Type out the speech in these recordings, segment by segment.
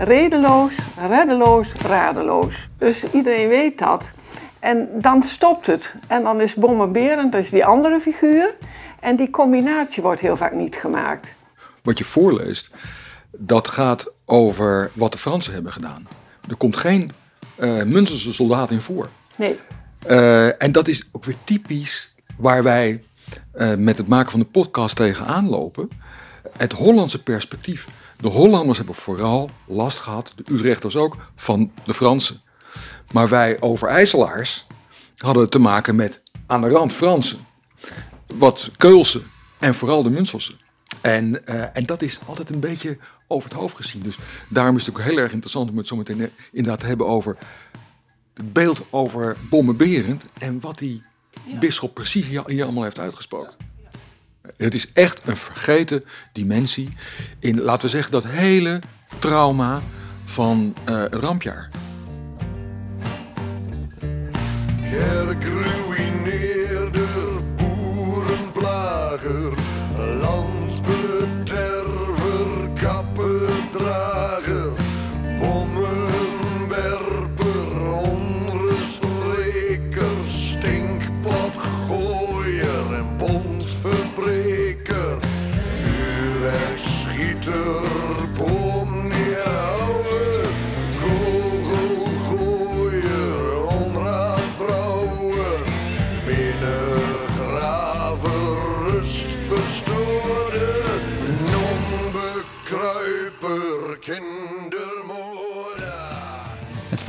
redeloos, reddeloos, radeloos. Dus iedereen weet dat. En dan stopt het. En dan is Bommenberend, dat is die andere figuur. En die combinatie wordt heel vaak niet gemaakt. Wat je voorleest, dat gaat over wat de Fransen hebben gedaan. Er komt geen uh, soldaat in voor. Nee. Uh, en dat is ook weer typisch waar wij uh, met het maken van de podcast tegenaan lopen. Het Hollandse perspectief. De Hollanders hebben vooral last gehad, de Utrechters ook, van de Fransen. Maar wij Overijsselaars hadden te maken met aan de rand Fransen. Wat Keulse en vooral de Münstelse. En, uh, en dat is altijd een beetje over het hoofd gezien. Dus daarom is het ook heel erg interessant om het zo meteen inderdaad te hebben over het beeld over Bommenberend en wat die ja. bisschop precies hier, hier, allemaal heeft uitgesproken. Het is echt een vergeten dimensie in, laten we zeggen, dat hele trauma van uh, het rampjaar.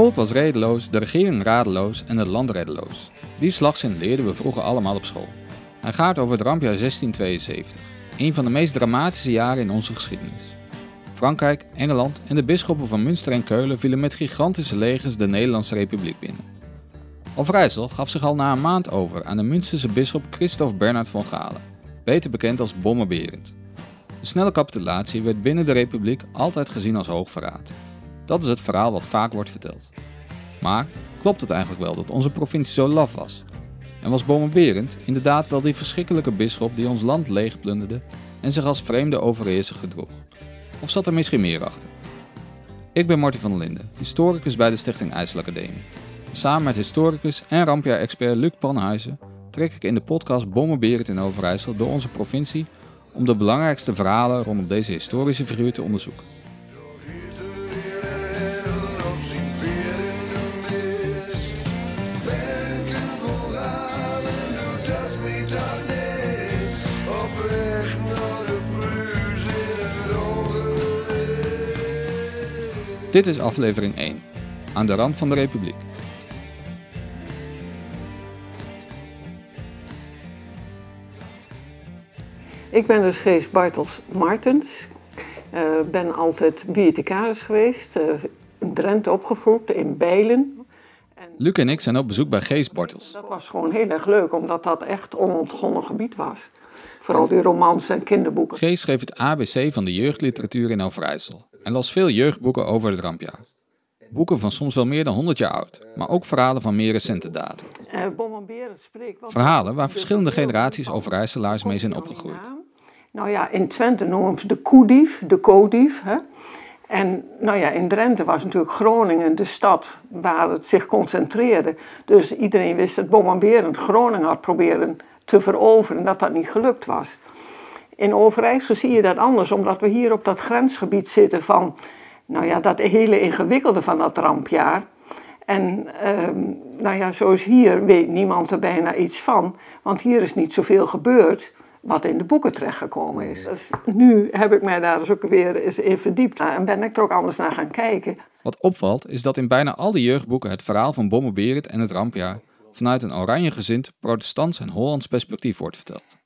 Volk was redeloos, de regering radeloos en het land reddeloos. Die slagzin leerden we vroeger allemaal op school. Hij gaat over het rampjaar 1672, een van de meest dramatische jaren in onze geschiedenis. Frankrijk, Engeland en de bisschoppen van Münster en Keulen vielen met gigantische legers de Nederlandse Republiek binnen. Overijssel gaf zich al na een maand over aan de Münsterse bisschop Christophe Bernard van Galen, beter bekend als Bommenberend. De snelle capitulatie werd binnen de Republiek altijd gezien als hoogverraad. Dat is het verhaal wat vaak wordt verteld. Maar klopt het eigenlijk wel dat onze provincie zo laf was? En was Bommenberend inderdaad wel die verschrikkelijke bisschop die ons land leegplunderde en zich als vreemde overheerser gedroeg? Of zat er misschien meer achter? Ik ben Martin van der Linden, historicus bij de Stichting IJsselacademie. Samen met historicus en rampjaar-expert Luc Panhuizen trek ik in de podcast Bommenberend in Overijssel door onze provincie om de belangrijkste verhalen rondom deze historische figuur te onderzoeken. Dit is aflevering 1, aan de rand van de Republiek. Ik ben dus Gees Bartels Martens. Uh, ben altijd bibliothecaris geweest, uh, in Drenthe opgevoed, in Bijlen. Luc en ik zijn op bezoek bij Gees Bartels. Dat was gewoon heel erg leuk, omdat dat echt onontgonnen gebied was. Vooral die romans en kinderboeken. Gees schreef het ABC van de jeugdliteratuur in Overijssel en las veel jeugdboeken over het rampjaar. Boeken van soms wel meer dan 100 jaar oud, maar ook verhalen van meer recente datum. Uh, verhalen waar verschillende generaties Overijsselaars mee zijn opgegroeid. Nou ja, in Twente noemen ze de koedief, de kodief. Hè? En nou ja, in Drenthe was natuurlijk Groningen de stad waar het zich concentreerde. Dus iedereen wist dat bombarderend Groningen had proberen te veroveren en dat dat niet gelukt was. In Overijssel zie je dat anders, omdat we hier op dat grensgebied zitten van, nou ja, dat hele ingewikkelde van dat rampjaar. En ehm, nou ja, zoals hier weet niemand er bijna iets van, want hier is niet zoveel gebeurd wat in de boeken terechtgekomen is. Dus nu heb ik mij daar dus ook weer eens in verdiept en ben ik er ook anders naar gaan kijken. Wat opvalt is dat in bijna al die jeugdboeken het verhaal van Bommenberend en het rampjaar vanuit een oranje gezind, protestants en Hollands perspectief wordt verteld.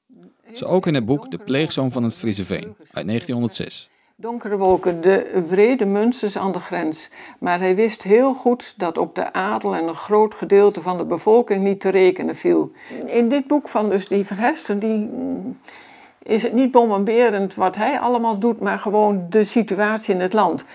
Zo ook in het boek De pleegzoon van het Friese Veen uit 1906. Donkere wolken, de vrede Munsters aan de grens. Maar hij wist heel goed dat op de adel en een groot gedeelte van de bevolking niet te rekenen viel. In dit boek van dus die Verhesten, die is het niet bombarderend wat hij allemaal doet, maar gewoon de situatie in het land.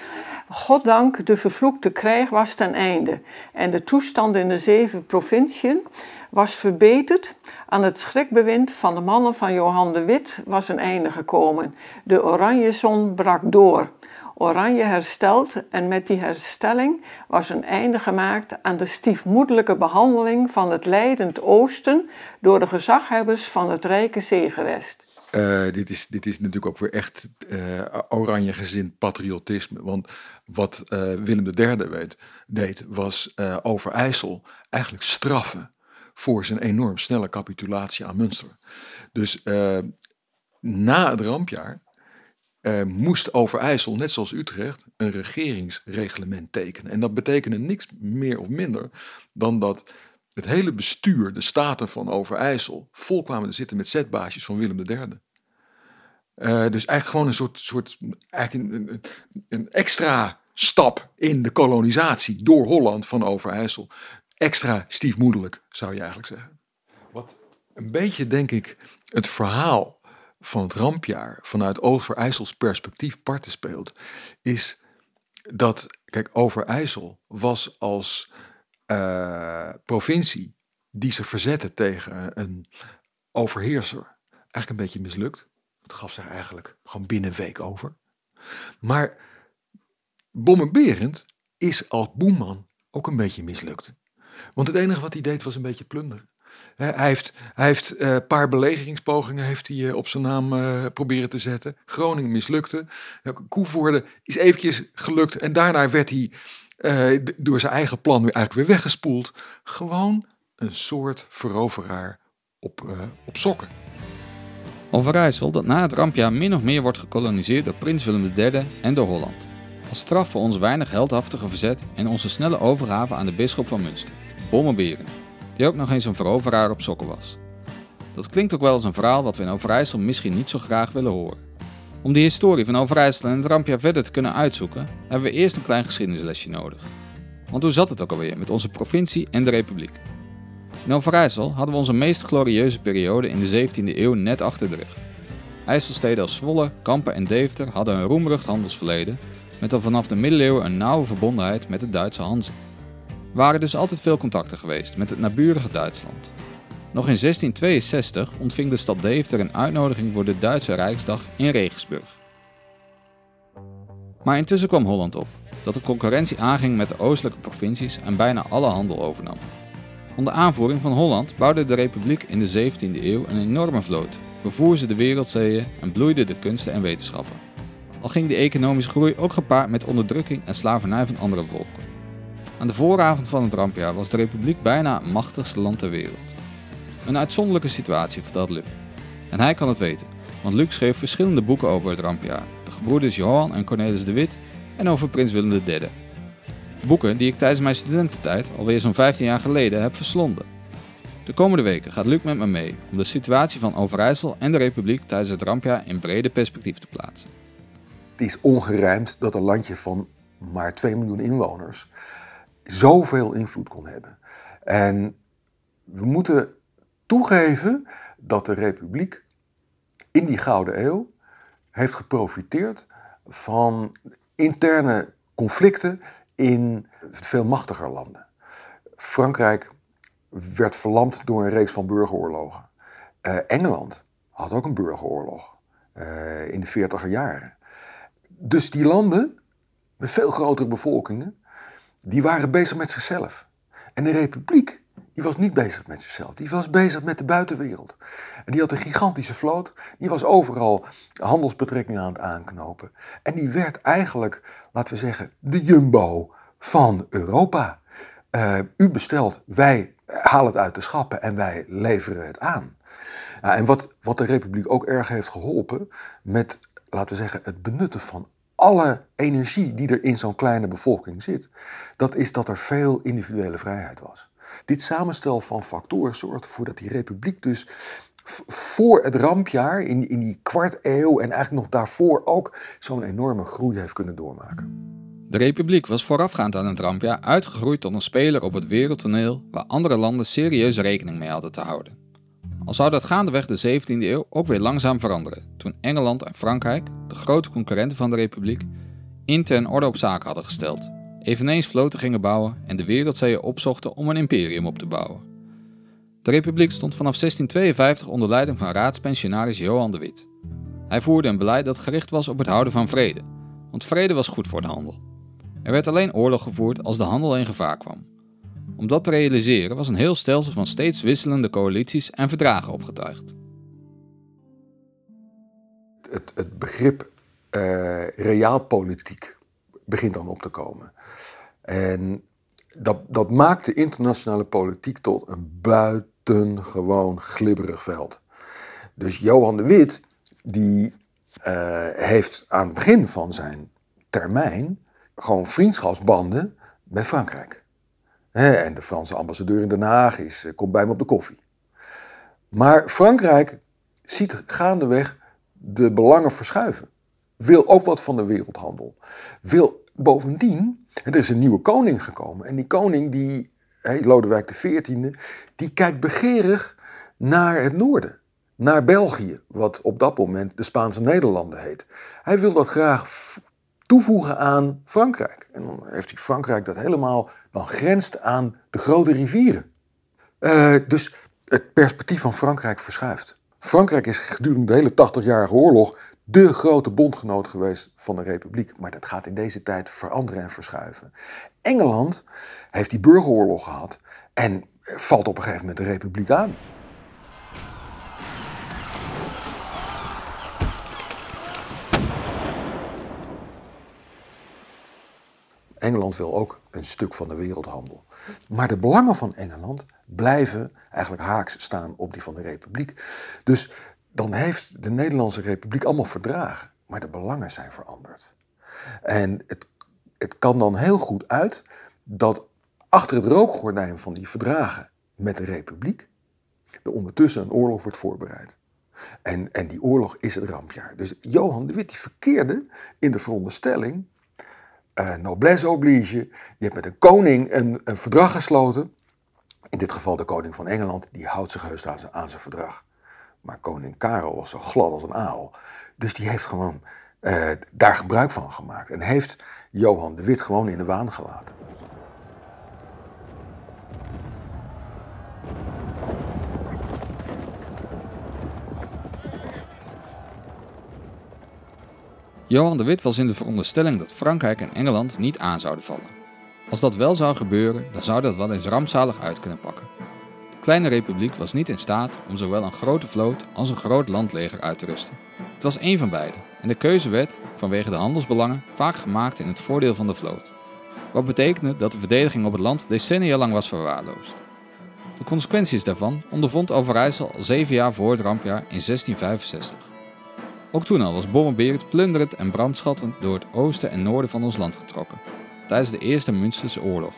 Goddank, de vervloekte krijg was ten einde en de toestand in de zeven provinciën was verbeterd. Aan het schrikbewind van de mannen van Johan de Wit was een einde gekomen. De oranje zon brak door. Oranje hersteld en met die herstelling was een einde gemaakt aan de stiefmoedelijke behandeling van het leidend oosten door de gezaghebbers van het rijke zeegewest. Uh, dit, is, dit is natuurlijk ook weer echt uh, oranje gezind patriotisme. Want wat uh, Willem III weet, deed, was Overijssel eigenlijk straffen voor zijn enorm snelle capitulatie aan Münster. Dus na het rampjaar moest Overijssel, net zoals Utrecht, een regeringsreglement tekenen. En dat betekende niks meer of minder dan dat het hele bestuur, de staten van Overijssel, vol kwamen te zitten met zetbaasjes van Willem III. Uh, dus eigenlijk gewoon een soort, soort eigenlijk een, een, extra stap in de kolonisatie door Holland van Overijssel. Extra stiefmoederlijk, zou je eigenlijk zeggen. Wat een beetje, denk ik, het verhaal van het rampjaar vanuit Overijssels perspectief parten speelt, is dat, kijk, Overijssel was als uh, provincie die zich verzette tegen een overheerser eigenlijk een beetje mislukt. Het gaf zich eigenlijk gewoon binnen een week over. Maar Bommenberend is als boeman ook een beetje mislukt. Want het enige wat hij deed was een beetje plunderen. Hij heeft, hij heeft een uh, paar belegeringspogingen heeft hij, uh, op zijn naam proberen te zetten. Groningen mislukte. Koevoorde is eventjes gelukt. En daarna werd hij uh, door zijn eigen plan weer eigenlijk weer weggespoeld. Gewoon een soort veroveraar op, uh, op sokken. Overijssel dat na het rampjaar min of meer wordt gekoloniseerd door prins Willem III en door Holland. Als straf voor ons weinig heldhaftige verzet en onze snelle overgave aan de bisschop van Münster, Bommelberen, die ook nog eens een veroveraar op sokken was. Dat klinkt ook wel als een verhaal wat we in Overijssel misschien niet zo graag willen horen. Om die historie van Overijssel en het rampjaar verder te kunnen uitzoeken, hebben we eerst een klein geschiedenislesje nodig. Want hoe zat het ook alweer met onze provincie en de republiek? In Overijssel hadden we onze meest glorieuze periode in de 17e eeuw net achter de rug. IJsselsteden als Zwolle, Kampen en Deventer hadden een roemrucht handelsverleden, met al vanaf de middeleeuwen een nauwe verbondenheid met de Duitse Hanze. Er waren dus altijd veel contacten geweest met het naburige Duitsland. Nog in 1662 ontving de stad Deventer een uitnodiging voor de Duitse Rijksdag in Regensburg. Maar intussen kwam Holland op, dat de concurrentie aanging met de oostelijke provincies en bijna alle handel overnam. Onder aanvoering van Holland bouwde de Republiek in de 17e eeuw een enorme vloot, bevoer ze de wereldzeeën en bloeiden de kunsten en wetenschappen. Al ging die economische groei ook gepaard met onderdrukking en slavernij van andere volken. Aan de vooravond van het rampjaar was de Republiek bijna het machtigste land ter wereld. Een uitzonderlijke situatie, vertelt Luc. En hij kan het weten, want Luc schreef verschillende boeken over het rampjaar. De gebroeders Johan en Cornelis de Wit en over prins Willem III. Boeken die ik tijdens mijn studententijd, alweer zo'n 15 jaar geleden, heb verslonden. De komende weken gaat Luc met me mee om de situatie van Overijssel en de Republiek tijdens het rampjaar in brede perspectief te plaatsen. Het is ongerijmd dat een landje van maar 2 miljoen inwoners zoveel invloed kon hebben. En we moeten toegeven dat de Republiek in die Gouden Eeuw heeft geprofiteerd van interne conflicten in veel machtiger landen. Frankrijk werd verlamd door een reeks van burgeroorlogen. Uh, Engeland had ook een burgeroorlog uh, in de 40 jaren. Dus die landen met veel grotere bevolkingen, die waren bezig met zichzelf. En de republiek, die was niet bezig met zichzelf. Die was bezig met de buitenwereld. En die had een gigantische vloot. Die was overal handelsbetrekkingen aan het aanknopen. En die werd eigenlijk, laten we zeggen, de jumbo van Europa. Uh, u bestelt, wij halen het uit de schappen en wij leveren het aan. Ja, en wat, wat de Republiek ook erg heeft geholpen met, laten we zeggen, het benutten van alle energie die er in zo'n kleine bevolking zit, dat is dat er veel individuele vrijheid was. Dit samenstel van factoren zorgt ervoor dat die republiek dus voor het rampjaar, in, in die kwart eeuw en eigenlijk nog daarvoor ook, zo'n enorme groei heeft kunnen doormaken. De republiek was voorafgaand aan het rampjaar uitgegroeid tot een speler op het wereldtoneel waar andere landen serieus rekening mee hadden te houden. Al zou dat gaandeweg de 17e eeuw ook weer langzaam veranderen, toen Engeland en Frankrijk, de grote concurrenten van de republiek, intern orde op zaken hadden gesteld, eveneens vloten gingen bouwen en de wereldzeeën opzochten om een imperium op te bouwen. De republiek stond vanaf 1652 onder leiding van raadspensionaris Johan de Wit. Hij voerde een beleid dat gericht was op het houden van vrede, want vrede was goed voor de handel. Er werd alleen oorlog gevoerd als de handel in gevaar kwam. Om dat te realiseren was een heel stelsel van steeds wisselende coalities en verdragen opgetuigd. Het, het begrip uh, realpolitiek begint dan op te komen. En dat, dat maakt de internationale politiek tot een buitengewoon glibberig veld. Dus Johan de Wit, die uh, heeft aan het begin van zijn termijn gewoon vriendschapsbanden met Frankrijk. en de Franse ambassadeur in Den Haag is, eh, komt bij me op de koffie. Maar Frankrijk ziet gaandeweg de belangen verschuiven. Wil ook wat van de wereldhandel. Wil bovendien, er is een nieuwe koning gekomen. En die koning, die, Lodewijk XIV, die kijkt begeerig naar het noorden. Naar België, wat op dat moment de Spaanse Nederlanden heet. Hij wil dat graag toevoegen aan Frankrijk. En dan heeft hij Frankrijk dat helemaal, dan grenst aan de grote rivieren. Uh, dus het perspectief van Frankrijk verschuift. Frankrijk is gedurende de hele 80-jarige oorlog de grote bondgenoot geweest van de Republiek. Maar dat gaat in deze tijd veranderen en verschuiven. Engeland heeft die burgeroorlog gehad en valt op een gegeven moment de Republiek aan. Engeland wil ook een stuk van de wereldhandel. Maar de belangen van Engeland blijven eigenlijk haaks staan op die van de Republiek. Dus dan heeft de Nederlandse Republiek allemaal verdragen, maar de belangen zijn veranderd. En het, het kan dan heel goed uit dat achter het rookgordijn van die verdragen met de Republiek er ondertussen een oorlog wordt voorbereid. En, en die oorlog is het rampjaar. Dus Johan de Wit die verkeerde in de veronderstelling uh, noblesse oblige. Je hebt met een koning een, een, verdrag gesloten. In dit geval de koning van Engeland, die houdt zich heus aan zijn verdrag. Maar koning Karel was zo glad als een aal. Dus die heeft gewoon uh, daar gebruik van gemaakt. En heeft Johan de Wit gewoon in de waan gelaten. Johan de Wit was in de veronderstelling dat Frankrijk en Engeland niet aan zouden vallen. Als dat wel zou gebeuren, dan zou dat wel eens rampzalig uit kunnen pakken. Kleine republiek was niet in staat om zowel een grote vloot als een groot landleger uit te rusten. Het was één van beide en de keuze werd, vanwege de handelsbelangen, vaak gemaakt in het voordeel van de vloot. Wat betekende dat de verdediging op het land decennia lang was verwaarloosd. De consequenties daarvan ondervond Overijssel al zeven jaar voor het rampjaar in 1665. Ook toen al was bommenberend, plunderend en brandschattend door het oosten en noorden van ons land getrokken, tijdens de Eerste Münsterse Oorlog.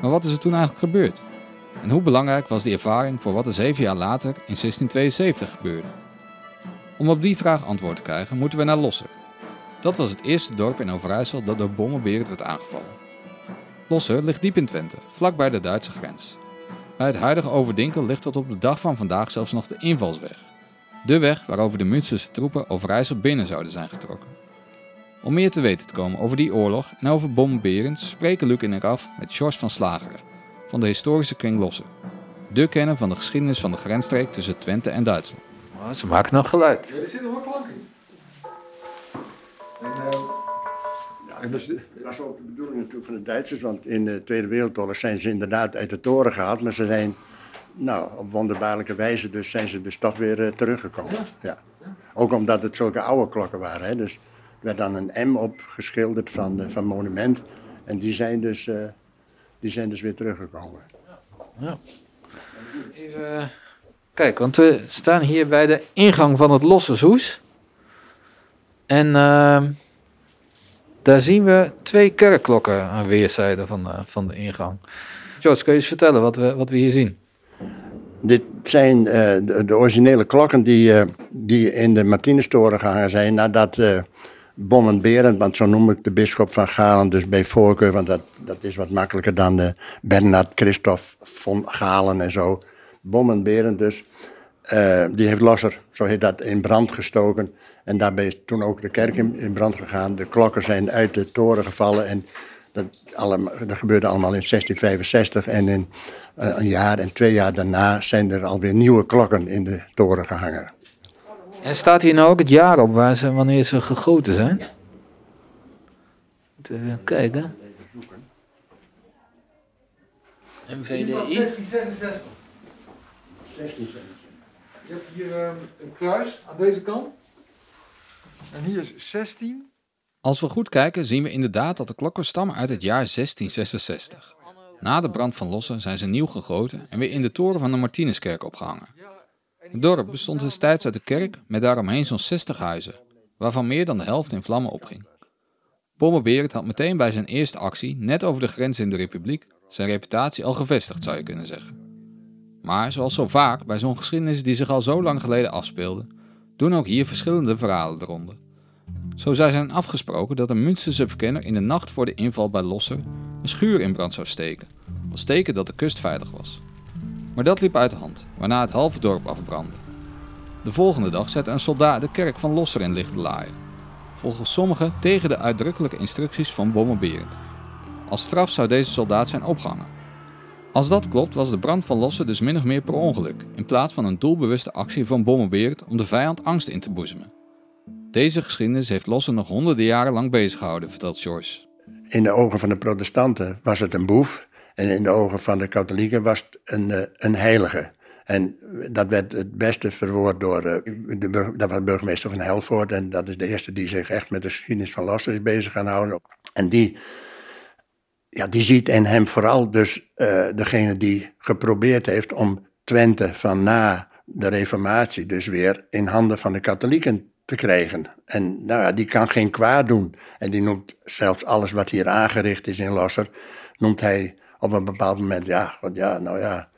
Maar wat is er toen eigenlijk gebeurd? En hoe belangrijk was die ervaring voor wat er zeven jaar later in 1672 gebeurde? Om op die vraag antwoord te krijgen, moeten we naar Losser. Dat was het eerste dorp in Overijssel dat door bommenberend werd aangevallen. Losser ligt diep in Twente, vlakbij de Duitse grens. Bij het huidige Overdinkel ligt tot op de dag van vandaag zelfs nog de invalsweg, de weg waarover de Münsterse troepen Overijssel binnen zouden zijn getrokken. Om meer te weten te komen over die oorlog en over Berends spreken Luc en ik af met George van Slageren van de historische kring Lossen. De kenner van de geschiedenis van de grensstreek tussen Twente en Duitsland. Maar ze maken nog geluid. Ja, er zit nog een plank in. En, uh, ja, dat, was ook de bedoeling natuurlijk van de Duitsers, want in de Tweede Wereldoorlog zijn ze inderdaad uit de toren gehaald, maar ze zijn nou, op wonderbaarlijke wijze dus zijn ze dus toch weer uh, teruggekomen. Ja. Ook omdat het zulke oude klokken waren. Hè. Dus er werd dan een M opgeschilderd van, uh, van monument. En die zijn dus, uh, die zijn dus weer teruggekomen. Ja. Even kijken, want we staan hier bij de ingang van het Lossershoes. En ehm, daar zien we twee kerkklokken aan weerszijden van, van de ingang. George, kun je eens vertellen wat we, wat we hier zien? Dit zijn uh, de, de, originele klokken die, uh, die in de Martinestoren gehangen zijn nadat uh, Bommen Berend, want zo noem ik de bisschop van Galen, dus bij voorkeur, want dat, dat is wat makkelijker dan de Bernard Christophe von Galen en zo. Bommen Berend dus, die heeft Losser, zo heet dat, in brand gestoken. En daarbij is toen ook de kerk in, in brand gegaan. De klokken zijn uit de toren gevallen. En dat, allemaal, dat gebeurde allemaal in 1665. En in eh, een jaar en twee jaar daarna zijn er alweer nieuwe klokken in de toren gehangen. En staat hier nou ook het jaar op waar ze, wanneer ze gegoten zijn? Even kijken. MVDI. 1666. 1666. Je hebt hier ehm, een kruis aan deze kant. En hier is 16. Als we goed kijken zien we inderdaad dat de klokken stammen uit het jaar 1666. Na de brand van Lossen zijn ze nieuw gegoten en weer in de toren van de Martinuskerk opgehangen. Het dorp bestond destijds uit de kerk met daaromheen zo'n 60 huizen, waarvan meer dan de helft in vlammen opging. Bomme Berend had meteen bij zijn eerste actie, net over de grens in de Republiek, zijn reputatie al gevestigd, zou je kunnen zeggen. Maar zoals zo vaak bij zo'n geschiedenis die zich al zo lang geleden afspeelde, doen ook hier verschillende verhalen de ronde. Zo zou zijn afgesproken dat een Münsterse verkenner in de nacht voor de inval bij Losser een schuur in brand zou steken, als teken dat de kust veilig was. Maar dat liep uit de hand, waarna het halve dorp afbrandde. De volgende dag zette een soldaat de kerk van Losser in lichte laaien. Volgens sommigen tegen de uitdrukkelijke instructies van Bomme Berend. Als straf zou deze soldaat zijn opgehangen. Als dat klopt, was de brand van Losser dus min of meer per ongeluk, in plaats van een doelbewuste actie van Bomme Berend om de vijand angst in te boezemen. Deze geschiedenis heeft Losser nog honderden jaren lang bezig gehouden, vertelt Joyce. In de ogen van de protestanten was het een boef. En in de ogen van de katholieken was het een, eh, een heilige. En dat werd het beste verwoord door eh, de, dat was burgemeester van Helvoort. En dat is de eerste die zich echt met de geschiedenis van Losser is bezig gaan houden. En die, ja, die ziet in hem vooral dus eh, degene die geprobeerd heeft om Twente van na de reformatie dus weer in handen van de katholieken te krijgen. En nou ja, die kan geen kwaad doen. En die noemt zelfs alles wat hier aangericht is in Losser, noemt hij op een bepaald moment, ja, god, ja nou ja,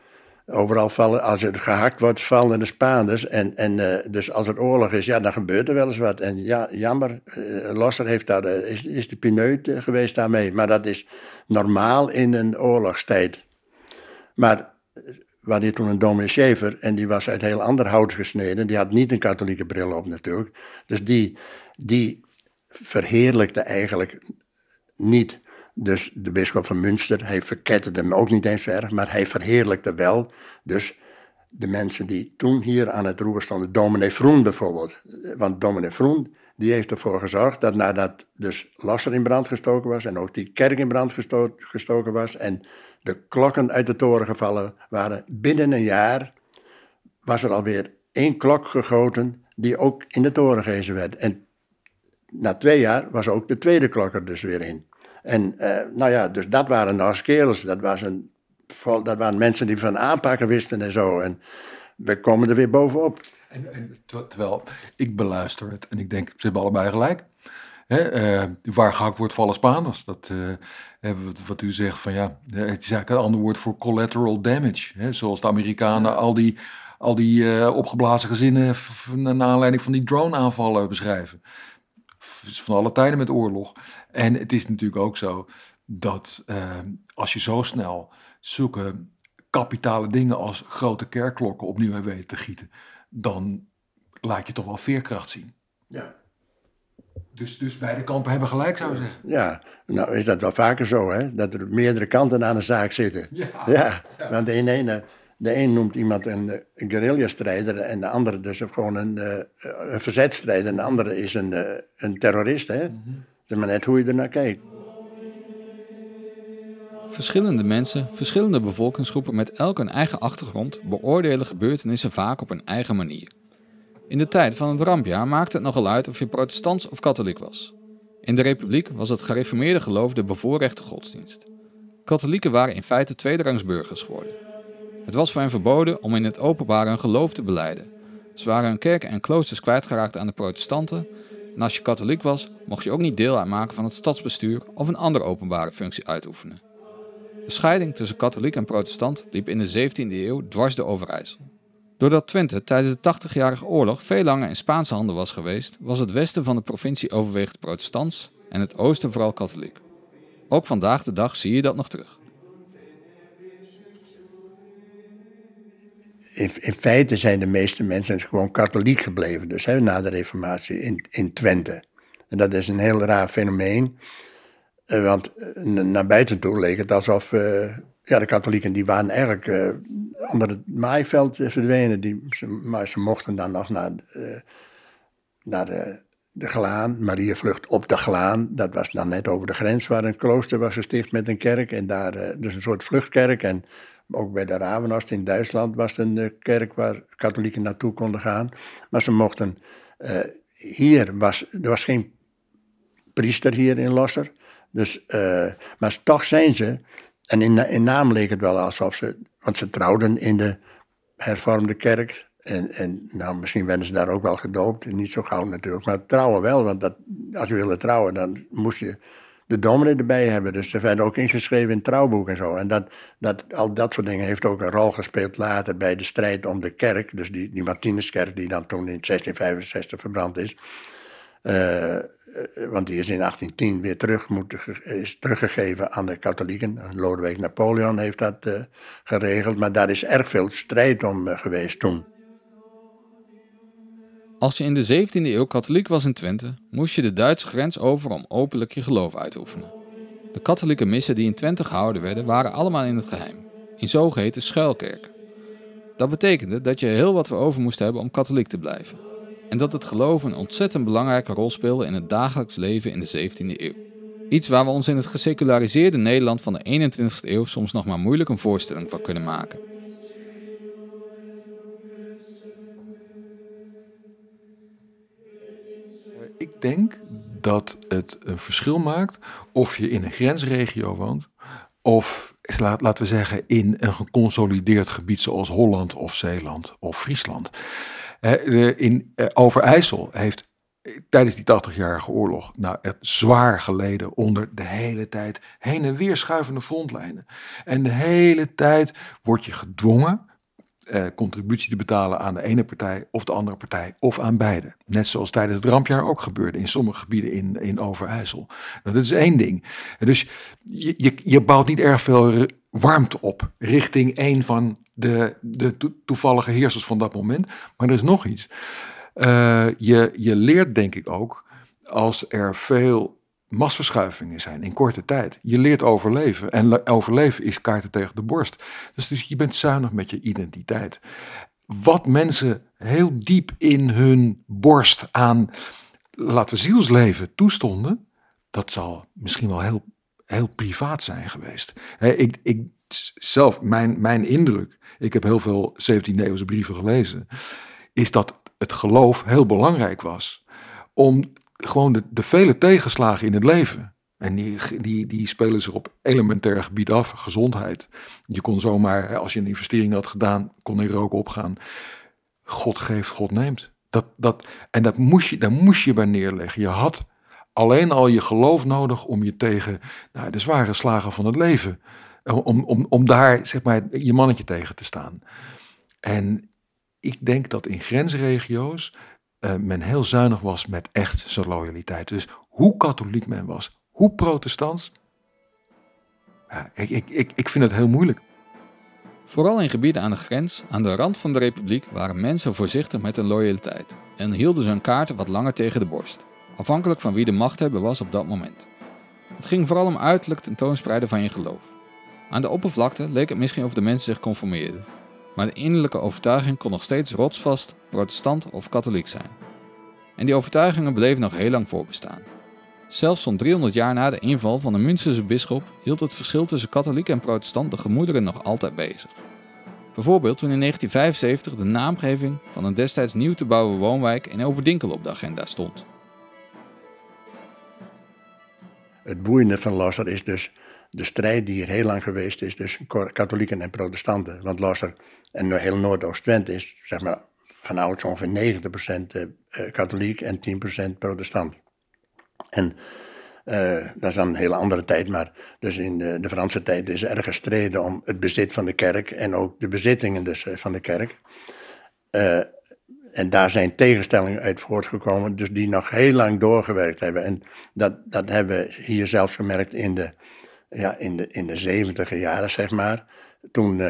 overal vallen, als er gehakt wordt, vallen de Spaanders. En, en eh, dus als er oorlog is, ja, dan gebeurt er wel eens wat. En ja, jammer, eh, Losser heeft daar, eh, is, is de pineut geweest daarmee. Maar dat is normaal in een oorlogstijd. Maar hier toen een dominee Schaefer en die was uit heel ander hout gesneden. Die had niet een katholieke bril op natuurlijk. Dus die, die verheerlijkte eigenlijk niet dus de bisschop van Münster. Hij verketterde hem ook niet eens zo erg, maar hij verheerlijkte wel. Dus de mensen die toen hier aan het roer stonden, dominee Vroen bijvoorbeeld. Want dominee Vroen, die heeft ervoor gezorgd dat nadat dus Lasser in brand gestoken was en ook die kerk in brand gesto- gestoken was en de klokken uit de toren gevallen waren, binnen een jaar was er alweer één klok gegoten die ook in de toren gehezen werd. En na twee jaar was ook de tweede klok er dus weer in. En eh, nou ja, dus dat waren nou kerels. Dat, was een, dat waren mensen die van aanpakken wisten en zo. En we komen er weer bovenop. En, en ter- terwijl ik beluister het en ik denk, ze hebben allebei gelijk. Hè, eh, waar gehakt wordt, vallen Spaanders. Dat, eh, wat, wat u zegt van ja, het is eigenlijk een ander woord voor collateral damage. Hè, zoals de Amerikanen al die, al die eh, opgeblazen gezinnen naar aanleiding van die drone-aanvallen beschrijven. V- is van alle tijden met oorlog. En het is natuurlijk ook zo dat eh, als je zo snel zulke kapitale dingen als grote kerkklokken opnieuw hebt weten te gieten, dan laat je toch wel veerkracht zien. Ja. Dus, dus beide kampen hebben gelijk, zou je zeggen. Ja, nou is dat wel vaker zo, hè? Dat er meerdere kanten aan de zaak zitten. Ja. Ja, want de ene, de een noemt iemand een, een guerrilla-strijder en de andere dus gewoon een, eh, een verzetstrijder. En de andere is een, eh, een terrorist, hè? Zeg maar net hoe je er naar kijkt. Verschillende mensen, verschillende bevolkingsgroepen met elk een eigen achtergrond beoordelen gebeurtenissen vaak op hun eigen manier. In de tijd van het rampjaar maakte het nogal uit of je protestants of katholiek was. In de republiek was het gereformeerde geloof de bevoorrechte godsdienst. Katholieken waren in feite tweederangs burgers geworden. Het was voor hen verboden om in het openbaar hun geloof te beleiden. Ze waren hun kerken en kloosters kwijtgeraakt aan de protestanten. En als je katholiek was, mocht je ook niet deel uitmaken van het stadsbestuur of een andere openbare functie uitoefenen. De scheiding tussen katholiek en protestant liep in de 17e eeuw dwars de Overijssel. Doordat Twente tijdens de 80-jarige oorlog veel langer in Spaanse handen was geweest, was het westen van de provincie overwegend protestants en het oosten vooral katholiek. Ook vandaag de dag zie je dat nog terug. In, in feite zijn de meeste mensen gewoon katholiek gebleven, dus hè, na de Reformatie in, in Twente. En dat is een heel raar fenomeen, eh, want eh, naar buiten toe leek het alsof eh, ja, de katholieken die waren eigenlijk uh, onder het maaiveld verdwenen. Die, maar ze mochten dan nog naar, naar de, de Glaan, Marievlucht op de Glaan. Dat was dan net over de grens waar een klooster was gesticht met een kerk. En daar dus een soort vluchtkerk. En ook bij de Ravenhorst in Duitsland was een uh, kerk waar katholieken naartoe konden gaan. Maar ze mochten. Uh, hier was. Er was geen priester hier in Losser. Dus, uh, maar toch zijn ze. En in, in naam leek het wel alsof ze. Want ze trouwden in de hervormde kerk. En, en nou, misschien werden ze daar ook wel gedoopt. Niet zo gauw natuurlijk. Maar trouwen wel. Want dat, als je wilde trouwen, dan moest je de dominee erbij hebben. Dus ze werden ook ingeschreven in het trouwboek en zo. En dat, dat, al dat soort dingen heeft ook een rol gespeeld later bij de strijd om de kerk. Dus die, die Martinuskerk die dan toen in 1665 verbrand is. Uh, want die is in 1810 weer terug moeten, is teruggegeven aan de katholieken. Lodewijk Napoleon heeft dat uh, geregeld. Maar daar is erg veel strijd om geweest toen. Als je in de 17e eeuw katholiek was in Twente, moest je de Duitse grens over om openlijk je geloof uit te oefenen. De katholieke missen die in Twente gehouden werden, waren allemaal in het geheim, in zogeheten schuilkerken. Dat betekende dat je heel wat over moest hebben om katholiek te blijven. En dat het geloof een ontzettend belangrijke rol speelde in het dagelijks leven in de 17e eeuw. Iets waar we ons in het geseculariseerde Nederland van de 21e eeuw soms nog maar moeilijk een voorstelling van kunnen maken. Ik denk dat het een verschil maakt of je in een grensregio woont of laten we zeggen in een geconsolideerd gebied zoals Holland of Zeeland of Friesland. In eh, Overijssel heeft tijdens die 80-jarige oorlog nou, het zwaar geleden onder de hele tijd heen en weer schuivende frontlijnen. En de hele tijd word je gedwongen eh, contributie te betalen aan de ene partij of de andere partij of aan beide. Net zoals tijdens het rampjaar ook gebeurde in sommige gebieden in, in Overijssel. Nou, dat is één ding. Dus je, je, je bouwt niet erg veel warmte op richting een van de, de toevallige heersers van dat moment. Maar er is nog iets. Uh, je, je leert denk ik ook als er veel masverschuivingen zijn in korte tijd. Je leert overleven. En overleven is kaarten tegen de borst. Dus, dus je bent zuinig met je identiteit. Wat mensen heel diep in hun borst aan, laten zielsleven toestonden, dat zal misschien wel heel, heel privaat zijn geweest. ik, ik zelf, mijn, mijn indruk, ik heb heel veel 17e-eeuwse brieven gelezen, is dat het geloof heel belangrijk was om gewoon de, vele tegenslagen in het leven. En die, die, die spelen zich op elementair gebied af, gezondheid. Je kon zomaar, als je een investering had gedaan, kon er ook opgaan. God geeft, God neemt. Dat, dat, en dat moest je, daar moest je bij neerleggen. Je had alleen al je geloof nodig om je tegen nou, de zware slagen van het leven, om, om, om daar zeg maar, je mannetje tegen te staan. En ik denk dat in grensregio's uh, men heel zuinig was met echt zijn loyaliteit. Dus hoe katholiek men was, hoe protestants, ja, ik, ik, ik, ik vind het heel moeilijk. Vooral in gebieden aan de grens, aan de rand van de republiek, waren mensen voorzichtig met hun loyaliteit en hielden ze hun kaarten wat langer tegen de borst, afhankelijk van wie de machthebber was op dat moment. Het ging vooral om uiterlijk tentoonspreiden van je geloof. Aan de oppervlakte leek het misschien of de mensen zich conformeerden, maar de innerlijke overtuiging kon nog steeds rotsvast protestant of katholiek zijn. En die overtuigingen bleven nog heel lang voorbestaan. Zelfs zo'n 300 jaar na de inval van de Münsterse bisschop hield het verschil tussen katholiek en protestant de gemoederen nog altijd bezig. Bijvoorbeeld toen in 1975 de naamgeving van een destijds nieuw te bouwen woonwijk in Overdinkel op de agenda stond. Het boeiende van Losser is dus de strijd die hier heel lang geweest is tussen katholieken en protestanten. Want Losser en heel Noordoost-Twente is zeg maar vanouds ongeveer 90% eh, eh, katholiek en 10% protestant. En uh, dat is dan een hele andere tijd, maar dus in de, de, Franse tijd is er gestreden om het bezit van de kerk en ook de bezittingen dus van de kerk. En daar zijn tegenstellingen uit voortgekomen, dus die nog heel lang doorgewerkt hebben. En dat, dat hebben we hier zelfs gemerkt in de, ja, in de, in de 70 jaren, zeg maar. Toen,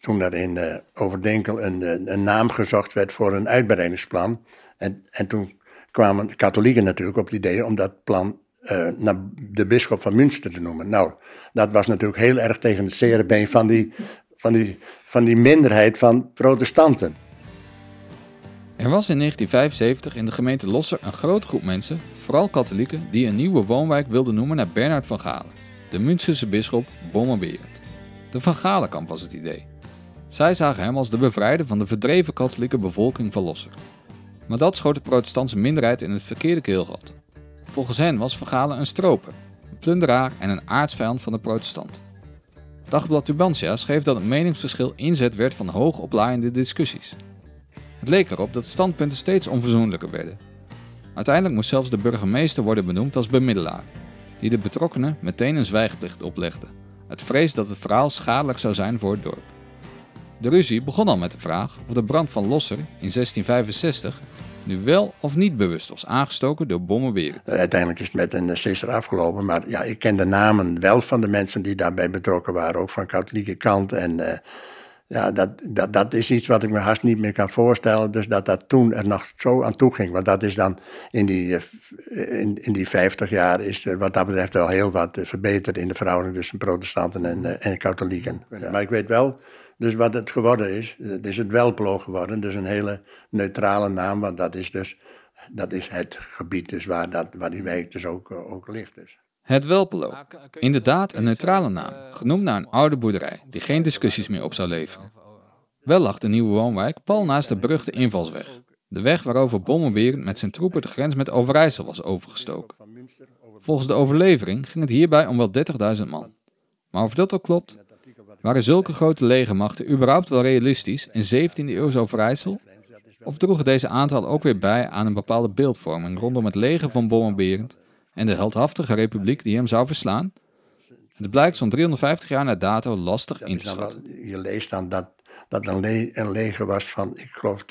toen er in Overdenkel een, een, naam gezocht werd voor een uitbreidingsplan. En, en toen kwamen de katholieken natuurlijk op het idee om dat plan uh, naar de bisschop van Münster te noemen. Nou, dat was natuurlijk heel erg tegen het zere van die, van die, van die minderheid van protestanten. Er was in 1975 in de gemeente Losser een grote groep mensen, vooral katholieken, die een nieuwe woonwijk wilden noemen naar Bernard van Galen, de Münsterse bisschop Bommenberend. De Van Galenkamp was het idee. Zij zagen hem als de bevrijder van de verdreven katholieke bevolking van Losser. Maar dat schoot de protestantse minderheid in het verkeerde keelgat. Volgens hen was Van Galen een stroper, een plunderaar en een aardsvijand van de protestanten. Dagblad Tubantia schreef dat het meningsverschil inzet werd van hoogopleiende discussies. Het leek erop dat standpunten steeds onverzoenlijker werden. Uiteindelijk moest zelfs de burgemeester worden benoemd als bemiddelaar, die de betrokkenen meteen een zwijgplicht oplegde, uit vrees dat het verhaal schadelijk zou zijn voor het dorp. De ruzie begon al met de vraag of de brand van Losser in 1665 nu wel of niet bewust was aangestoken door bommenberen. Uiteindelijk is het met een sisser afgelopen, maar ja, ik ken de namen wel van de mensen die daarbij betrokken waren, ook van katholieke kant. En uh, ja, dat, dat, dat is iets wat ik me haast niet meer kan voorstellen. Dus dat dat toen er nog zo aan toe ging. Want dat is dan in die, eh, in, in die 50 jaar is er wat dat betreft wel heel wat verbeterd in de verhouding tussen protestanten en, eh, en katholieken. Maar ik weet wel, dus wat het geworden is, het is het Welplo geworden. Dus een hele neutrale naam, want dat is dus dat is het gebied dus waar, dat, waar die wijk dus ook, eh, ook ligt. Dus. Het Welpelo. Inderdaad een neutrale naam, genoemd naar een oude boerderij die geen discussies meer op zou leveren. Wel lag de nieuwe woonwijk pal naast de beruchte invalsweg. De weg waarover Bommenberend met zijn troepen de grens met Overijssel was overgestoken. Volgens de overlevering ging het hierbij om wel 30.000 man. Maar of dat al klopt? Waren zulke grote legermachten überhaupt wel realistisch in 17e eeuws Overijssel? Of droegen deze aantallen ook weer bij aan een bepaalde beeldvorming rondom het leger van Bommenberend en de heldhaftige republiek die hem zou verslaan? Het blijkt zo'n 350 jaar na dato lastig in te schatten. Je leest dan dat, dat een, le een leger was van, ik geloof,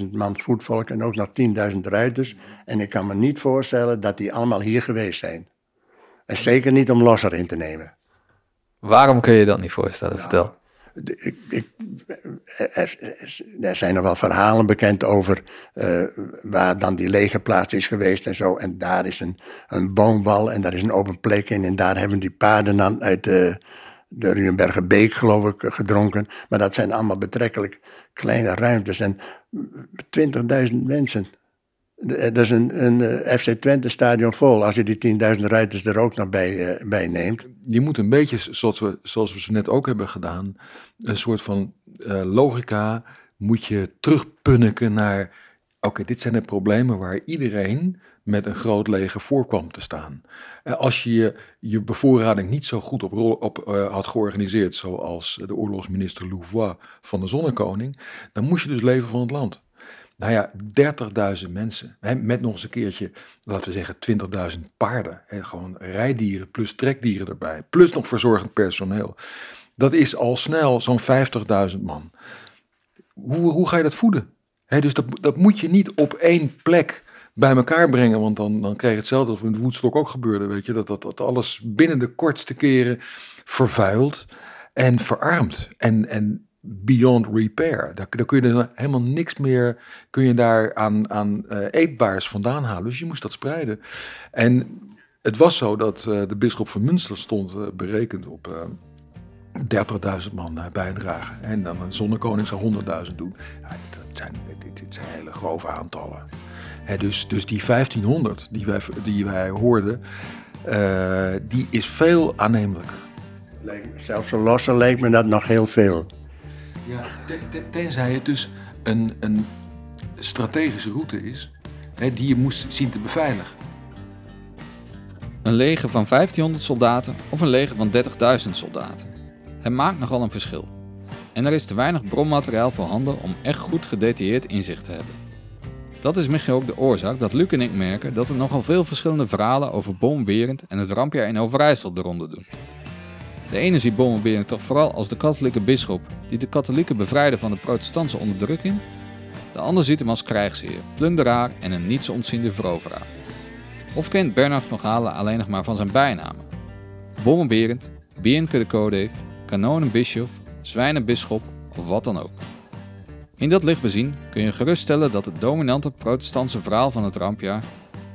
20.000 man voetvolk en ook nog 10.000 ruiters. En ik kan me niet voorstellen dat die allemaal hier geweest zijn. En zeker niet om losser in te nemen. Waarom kun je dat niet voorstellen? Vertel. Ik, ik, er zijn nog wel verhalen bekend over uh, waar dan die legerplaats is geweest en zo. En daar is een, een boomwal en daar is een open plek in. En daar hebben die paarden dan uit de, de Ruenbergenbeek, geloof ik, gedronken. Maar dat zijn allemaal betrekkelijk kleine ruimtes. En 20.000 mensen dat is een, eh, FC Twente stadion vol als je die 10.000 rijders er ook nog bij, uh, bij neemt. Je moet een beetje, zoals we, zoals we ze net ook hebben gedaan, een soort van logica moet je terugpunniken naar, oké, dit zijn de problemen waar iedereen met een groot leger voor kwam te staan. Als je je bevoorrading niet zo goed op, op had georganiseerd, zoals de oorlogsminister Louvois van de Zonnekoning, dan moest je dus leven van het land. Nou ja, 30.000 mensen. Hè, met nog eens een keertje, laten we zeggen, 20.000 paarden. Hè, gewoon rijdieren plus trekdieren erbij. Plus nog verzorgend personeel. Dat is al snel zo'n 50.000 man. Hoe, hoe ga je dat voeden? Hè, dus dat, dat moet je niet op één plek bij elkaar brengen. Want dan, dan krijg je hetzelfde als de Woodstock ook gebeurde. Weet je, dat, dat, dat alles binnen de kortste keren vervuilt en verarmt. En, en beyond repair. Daar, kun je helemaal niks meer kun je daar aan, aan uh, eetbaars vandaan halen. Dus je moest dat spreiden. En het was zo dat uh, de bisschop van Münster stond uh, berekend op 30.000 man bijdragen. En dan een zonnekoning zou 100.000 doen. Ja, dat zijn, dit, zijn hele grove aantallen. Dus, dus die 1500 die wij, die wij hoorden, die is veel aannemelijker. Zelfs een losse leek me dat nog heel veel. Ja, tenzij het dus een, een strategische route is hè, die je moest zien te beveiligen. Een leger van 1500 soldaten of een leger van 30.000 soldaten. Het maakt nogal een verschil. En er is te weinig bronmateriaal voorhanden om echt goed gedetailleerd inzicht te hebben. Dat is misschien ook de oorzaak dat Luc en ik merken dat er nogal veel verschillende verhalen over Boomberend en het rampjaar in Overijssel de ronde doen. De ene ziet Bommelberen toch vooral als de katholieke bisschop die de katholieken bevrijdde van de protestantse onderdrukking. De ander ziet hem als krijgsheer, plunderaar en een niets ontziende veroveraar. Of kent Bernard van Galen alleen nog maar van zijn bijnamen? Bommelberend, Bienke de Codeef, kanonenbischof, zwijnenbisschop of wat dan ook. In dat licht bezien kun je geruststellen dat het dominante protestantse verhaal van het rampjaar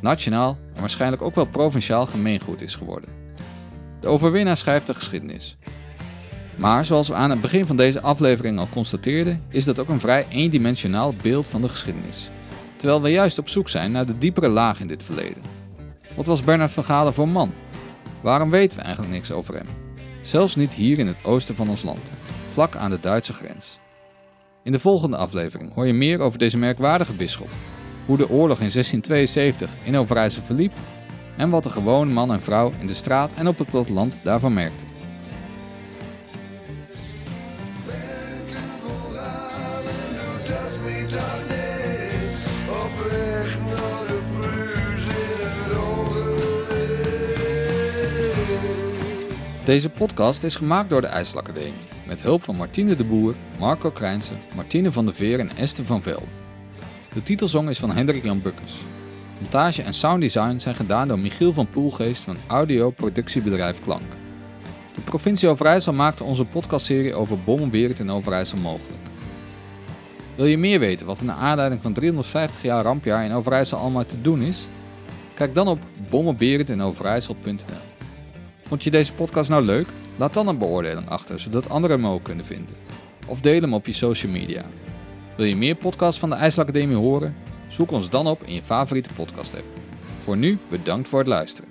nationaal en waarschijnlijk ook wel provinciaal gemeengoed is geworden. De overwinnaar schrijft de geschiedenis. Maar zoals we aan het begin van deze aflevering al constateerden, is dat ook een vrij eendimensionaal beeld van de geschiedenis. Terwijl we juist op zoek zijn naar de diepere laag in dit verleden. Wat was Bernard van Galen voor man? Waarom weten we eigenlijk niks over hem? Zelfs niet hier in het oosten van ons land, vlak aan de Duitse grens. In de volgende aflevering hoor je meer over deze merkwaardige bisschop, hoe de oorlog in 1672 in Overijssel verliep en wat de gewone man en vrouw in de straat en op het platteland daarvan merkten. Deze podcast is gemaakt door de IJsselacademie, met hulp van Martine de Boer, Marco Krijnsen, Martine van der Veer en Esther van Vel. De titelsong is van Hendrik Jan Bukkers. Montage en sounddesign zijn gedaan door Michiel van Poelgeest van audio-productiebedrijf Klank. De provincie Overijssel maakte onze podcastserie over Bommenberend in Overijssel mogelijk. Wil je meer weten wat er naar aanleiding van 350 jaar rampjaar in Overijssel allemaal te doen is? Kijk dan op bommenberendinoverijssel.nl. Vond je deze podcast nou leuk? Laat dan een beoordeling achter, zodat anderen hem ook kunnen vinden. Of deel hem op je social media. Wil je meer podcasts van de IJsselacademie horen? Zoek ons dan op in je favoriete podcast app. Voor nu bedankt voor het luisteren.